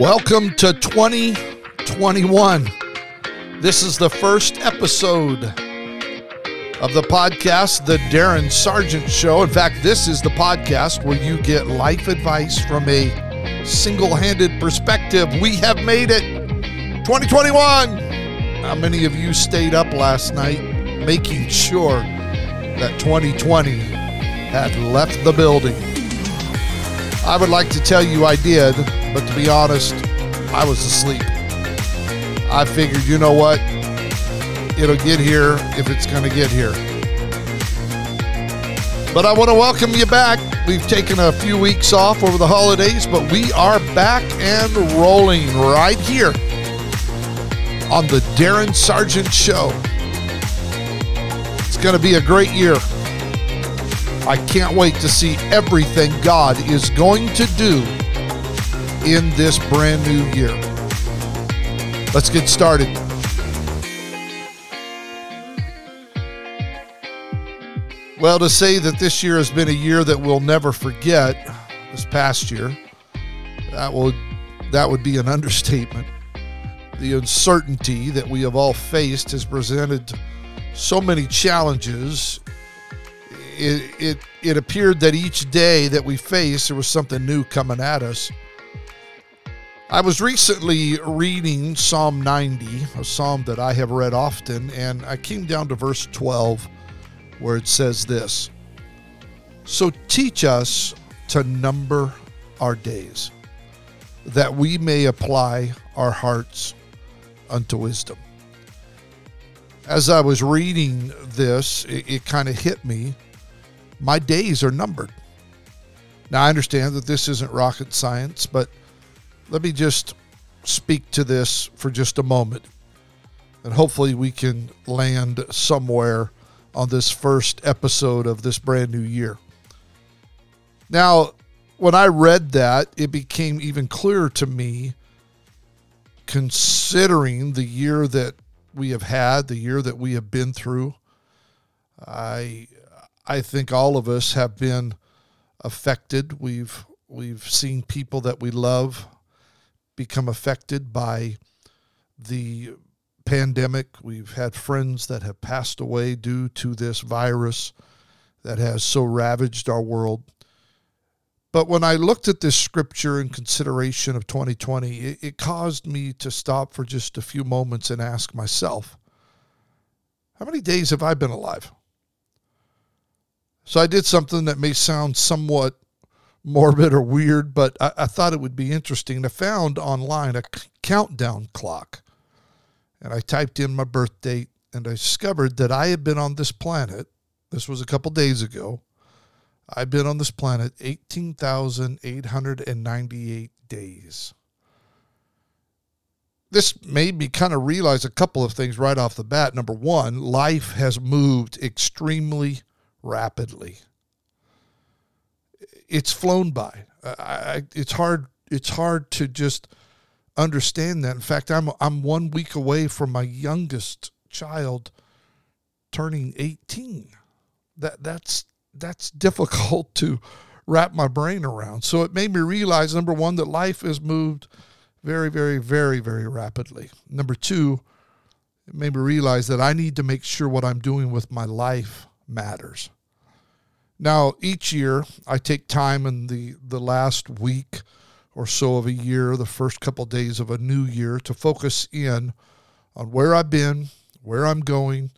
Welcome to 2021. This is the first episode of the podcast, The Darin Sargent Show. In fact, this is the podcast where you get life advice from a single handed perspective. We have made it 2021. How many of you stayed up last night making sure that 2020 had left the building? I would like to tell you I did, but to be honest, I was asleep. I figured, you know what? It'll get here if it's going to get here. But I want to welcome you back. We've taken a few weeks off over the holidays, but we are back and rolling right here on the Darin Sargent Show. It's going to be a great year. I can't wait to see everything God is going to do in this brand new year. Let's get started. Well, to say that this year has been a year that we'll never forget, this past year, that would that would be an understatement. The uncertainty that we have all faced has presented so many challenges. It, it, it appeared that each day that we faced, there was something new coming at us. I was recently reading Psalm 90, a psalm that I have read often, and I came down to verse 12 where it says this So teach us to number our days, that we may apply our hearts unto wisdom. As I was reading this, it, it kind of hit me. My days are numbered. Now, I understand that this isn't rocket science, but let me just speak to this for just a moment. And hopefully, we can land somewhere on this first episode of this brand new year. Now, when I read that, it became even clearer to me, considering the year that we have had, the year that we have been through. I, I think all of us have been affected. We've we've seen people that we love become affected by the pandemic. We've had friends that have passed away due to this virus that has so ravaged our world. But when I looked at this scripture in consideration of 2020, it, it, caused me to stop for just a few moments and ask myself, how many days have I been alive? So I did something that may sound somewhat morbid or weird, but I, I thought it would be interesting. I found online a c- countdown clock and I typed in my birth date and I discovered that I had been on this planet. This was a couple days ago. I've been on this planet 18,898 days. This made me kind of realize a couple of things right off the bat. Number one, life has moved extremely rapidly. It's flown by. I, it's hard. It's hard to just understand that. In fact, I'm I'm one week away from my youngest child turning 18. That that's that's difficult to wrap my brain around. So it made me realize number 1 that life has moved very very very very rapidly. Number 2, it made me realize that I need to make sure what I'm doing with my life matters. Now, each year I take time in the the last week or so of a year, the first couple of days of a new year, to focus in on where I've been, where I'm going.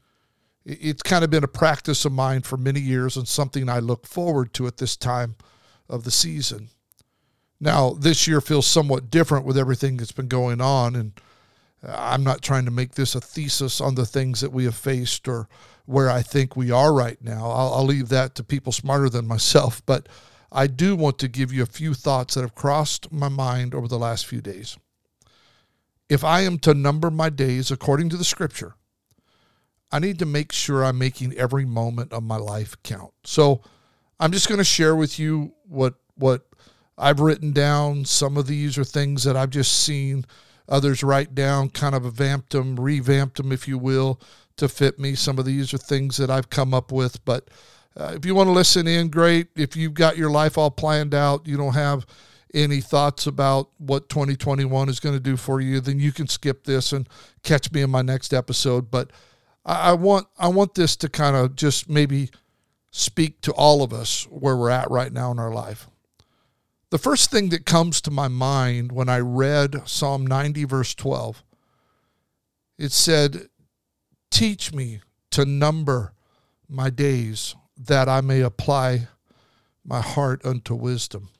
It's kind of been a practice of mine for many years and something I look forward to at this time of the season. Now, this year feels somewhat different with everything that's been going on, and uh, I'm not trying to make this a thesis on the things that we have faced or where I think we are right now. I'll, I'll leave that to people smarter than myself, but I do want to give you a few thoughts that have crossed my mind over the last few days. If I am to number my days according to the scripture, I need to make sure I'm making every moment of my life count. So I'm just going to share with you what what I've written down. Some of these are things that I've just seen others write down, kind of vamped them, revamped them, if you will, to fit me. Some of these are things that I've come up with, but uh, if you want to listen in, great. If you've got your life all planned out, you don't have any thoughts about what 2021 is going to do for you, then you can skip this and catch me in my next episode. But I, I want I want this to kind of just maybe speak to all of us where we're at right now in our life. The first thing that comes to my mind when I read Psalm 90, verse 12, it said, Teach me to number my days that I may apply my heart unto wisdom.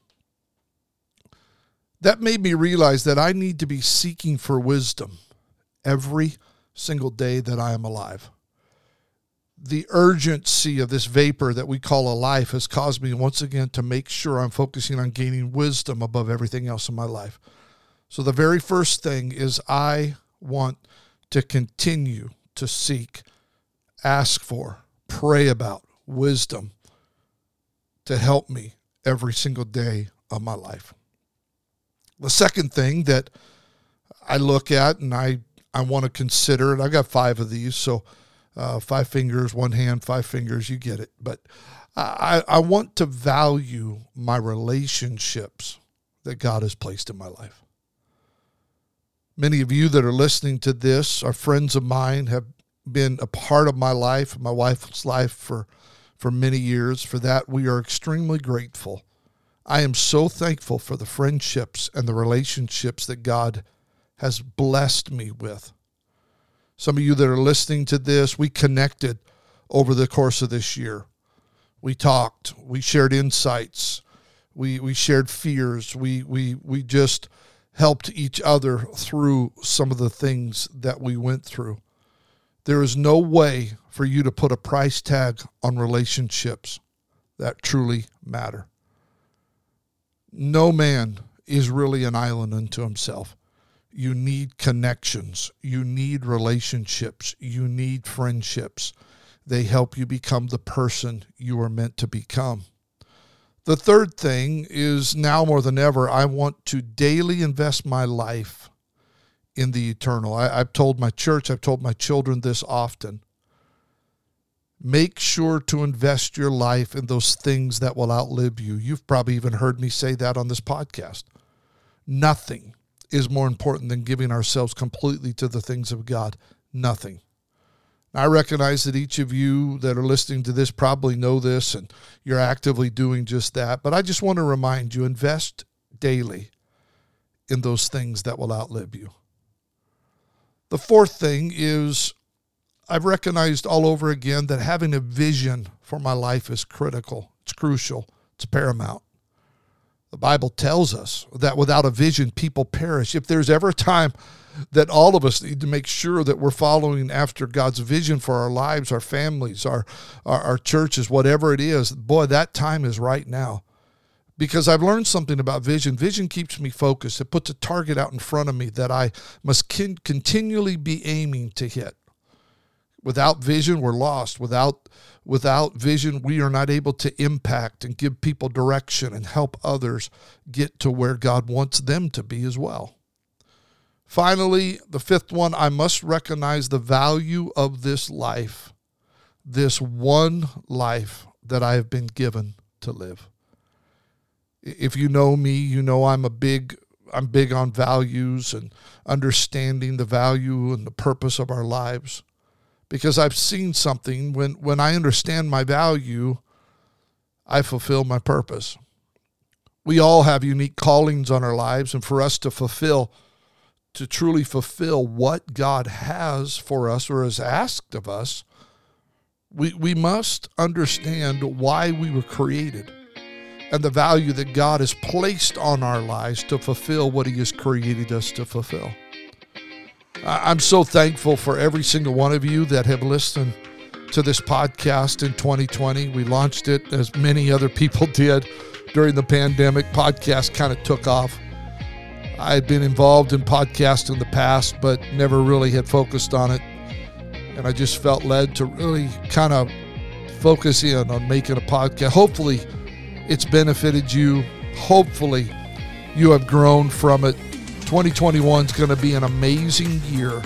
That made me realize that I need to be seeking for wisdom every single day that I am alive. The urgency of this vapor that we call a life has caused me once again to make sure I'm focusing on gaining wisdom above everything else in my life. So, the very first thing is I want to continue to seek, ask for, pray about wisdom to help me every single day of my life. The second thing that I look at and I, I want to consider, and I got five of these, so uh, five fingers, one hand, five fingers, you get it. But I, I want to value my relationships that God has placed in my life. Many of you that are listening to this are friends of mine, have been a part of my life, my wife's life for, for many years. For that, we are extremely grateful. I am so thankful for the friendships and the relationships that God has blessed me with. Some of you that are listening to this, we connected over the course of this year. We talked, we shared insights, we, we shared fears, we, we, we just helped each other through some of the things that we went through. There is no way for you to put a price tag on relationships that truly matter no man is really an island unto himself. You need connections, you need relationships, you need friendships. They help you become the person you are meant to become. The third thing is now more than ever, I want to daily invest my life in the eternal. I, have told my church, I've told my children this often. Make sure to invest your life in those things that will outlive you. You've probably even heard me say that on this podcast. Nothing is more important than giving ourselves completely to the things of God. Nothing. I recognize that each of you that are listening to this probably know this and you're actively doing just that. But I just want to remind you invest daily in those things that will outlive you. The fourth thing is I've recognized all over again that having a vision for my life is critical. It's crucial. It's paramount. The Bible tells us that without a vision, people perish. If there's ever a time that all of us need to make sure that we're following after God's vision for our lives, our families, our, our, our churches, whatever it is, boy, that time is right now. Because I've learned something about vision. Vision keeps me focused. It puts a target out in front of me that I must continually be aiming to hit. Without vision, we're lost. Without without vision, we are not able to impact and give people direction and help others get to where God wants them to be as well. Finally, the fifth one, I must recognize the value of this life, this one life that I have been given to live. If you know me, you know I'm a big I'm big on values and understanding the value and the purpose of our lives because I've seen something when when I understand my value, I fulfill my purpose. We all have unique callings on our lives and for us to fulfill to truly fulfill what God has for us or has asked of us, we, we must understand why we were created and the value that God has placed on our lives to fulfill what He has created us to fulfill. I'm so thankful for every single one of you that have listened to this podcast in 2020. We launched it as many other people did during the pandemic. Podcast kind of took off. I had been involved in podcast in the past, but never really had focused on it. And I just felt led to really kind of focus in on making a podcast. Hopefully, it's benefited you. Hopefully, you have grown from it 2021 is going to be an amazing year.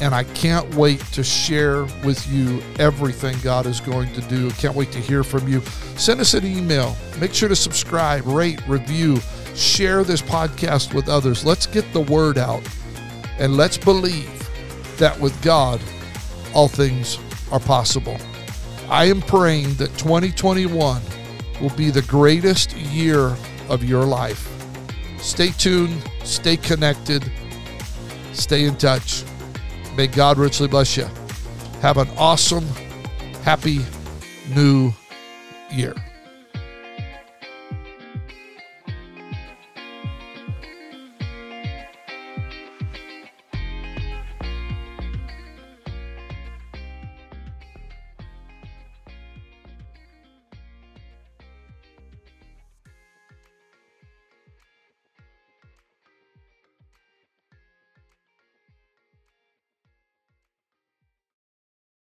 And I can't wait to share with you everything God is going to do. Can't wait to hear from you. Send us an email. Make sure to subscribe, rate, review, share this podcast with others. Let's get the word out and let's believe that with God, all things are possible. I am praying that 2021 will be the greatest year of your life. Stay tuned, stay connected, stay in touch. May God richly bless you. Have an awesome, happy new year.